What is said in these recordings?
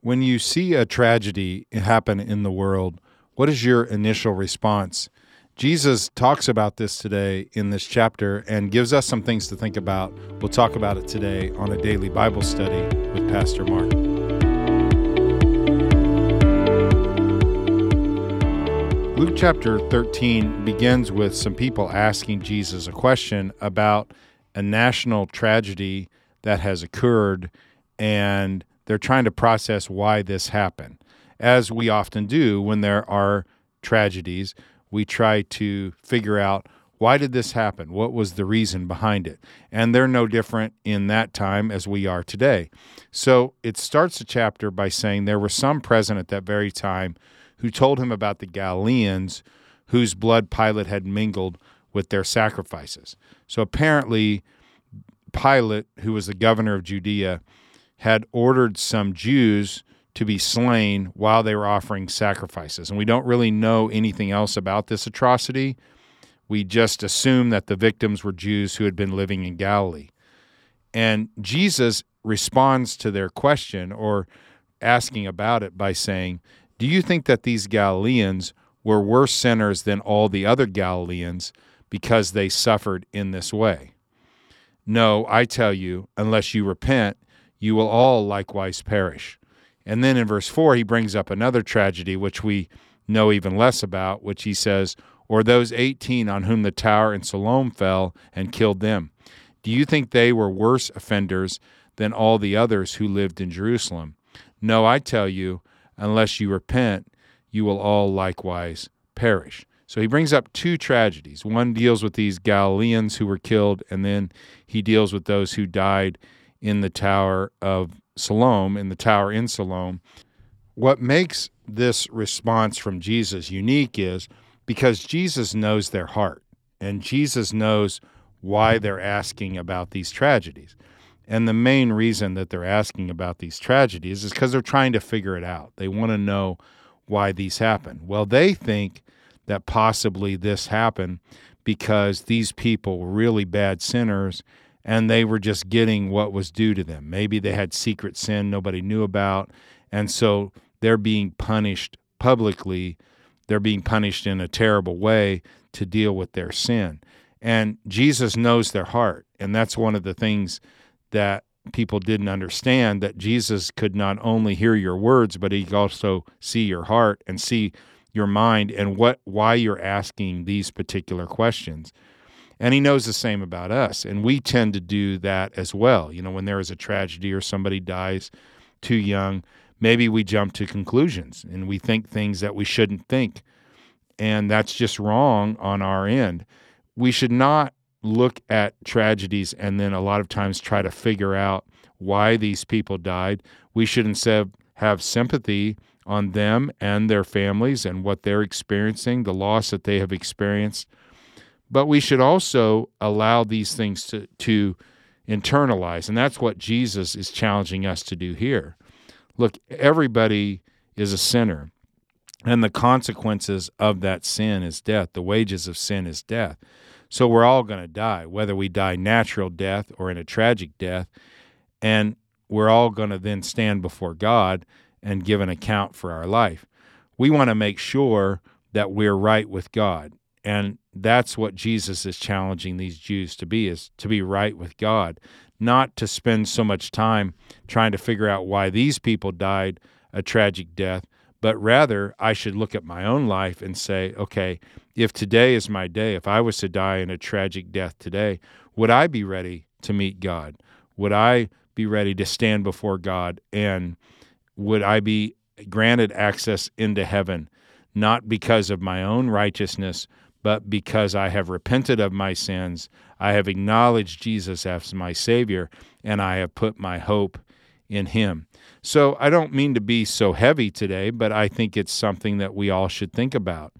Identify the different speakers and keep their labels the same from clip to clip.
Speaker 1: When you see a tragedy happen in the world, what is your initial response? Jesus talks about this today in this chapter and gives us some things to think about. We'll talk about it today on a daily Bible study with Pastor Mark. Luke chapter 13 begins with some people asking Jesus a question about a national tragedy that has occurred and they're trying to process why this happened. As we often do when there are tragedies, we try to figure out why did this happen? What was the reason behind it? And they're no different in that time as we are today. So it starts the chapter by saying there were some present at that very time who told him about the Galileans whose blood Pilate had mingled with their sacrifices. So apparently, Pilate, who was the governor of Judea, had ordered some Jews to be slain while they were offering sacrifices. And we don't really know anything else about this atrocity. We just assume that the victims were Jews who had been living in Galilee. And Jesus responds to their question or asking about it by saying, Do you think that these Galileans were worse sinners than all the other Galileans because they suffered in this way? No, I tell you, unless you repent, you will all likewise perish. And then in verse 4, he brings up another tragedy, which we know even less about, which he says, Or those 18 on whom the tower in Siloam fell and killed them. Do you think they were worse offenders than all the others who lived in Jerusalem? No, I tell you, unless you repent, you will all likewise perish. So he brings up two tragedies. One deals with these Galileans who were killed, and then he deals with those who died in the Tower of Siloam, in the tower in Siloam. What makes this response from Jesus unique is because Jesus knows their heart and Jesus knows why they're asking about these tragedies. And the main reason that they're asking about these tragedies is because they're trying to figure it out. They want to know why these happen. Well, they think that possibly this happened because these people were really bad sinners and they were just getting what was due to them. Maybe they had secret sin nobody knew about, and so they're being punished publicly. They're being punished in a terrible way to deal with their sin. And Jesus knows their heart. And that's one of the things that people didn't understand that Jesus could not only hear your words, but he could also see your heart and see your mind and what why you're asking these particular questions. And he knows the same about us. And we tend to do that as well. You know, when there is a tragedy or somebody dies too young, maybe we jump to conclusions and we think things that we shouldn't think. And that's just wrong on our end. We should not look at tragedies and then a lot of times try to figure out why these people died. We should instead have sympathy on them and their families and what they're experiencing, the loss that they have experienced but we should also allow these things to, to internalize. And that's what Jesus is challenging us to do here. Look, everybody is a sinner, and the consequences of that sin is death. The wages of sin is death. So we're all going to die, whether we die natural death or in a tragic death. And we're all going to then stand before God and give an account for our life. We want to make sure that we're right with God. And that's what Jesus is challenging these Jews to be is to be right with God, not to spend so much time trying to figure out why these people died a tragic death, but rather I should look at my own life and say, okay, if today is my day, if I was to die in a tragic death today, would I be ready to meet God? Would I be ready to stand before God? And would I be granted access into heaven, not because of my own righteousness, but because I have repented of my sins, I have acknowledged Jesus as my Savior, and I have put my hope in Him. So I don't mean to be so heavy today, but I think it's something that we all should think about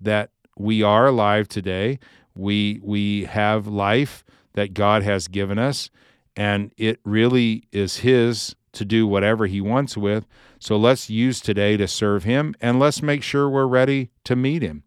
Speaker 1: that we are alive today. We, we have life that God has given us, and it really is His to do whatever He wants with. So let's use today to serve Him, and let's make sure we're ready to meet Him.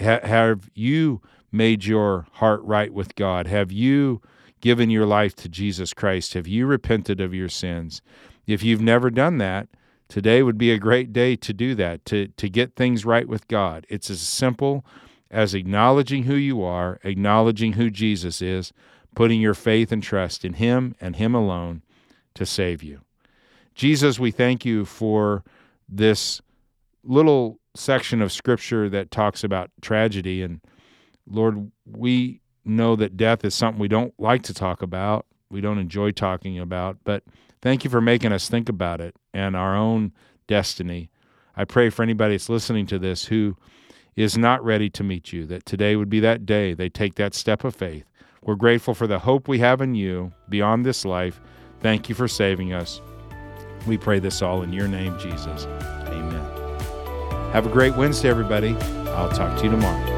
Speaker 1: Ha- have you made your heart right with God? Have you given your life to Jesus Christ? Have you repented of your sins? If you've never done that, Today would be a great day to do that, to, to get things right with God. It's as simple as acknowledging who you are, acknowledging who Jesus is, putting your faith and trust in Him and Him alone to save you. Jesus, we thank you for this little section of Scripture that talks about tragedy. And Lord, we know that death is something we don't like to talk about, we don't enjoy talking about, but thank you for making us think about it and our own destiny. I pray for anybody that's listening to this who is not ready to meet you, that today would be that day they take that step of faith. We're grateful for the hope we have in you beyond this life. Thank you for saving us. We pray this all in your name, Jesus. Have a great Wednesday, everybody. I'll talk to you tomorrow.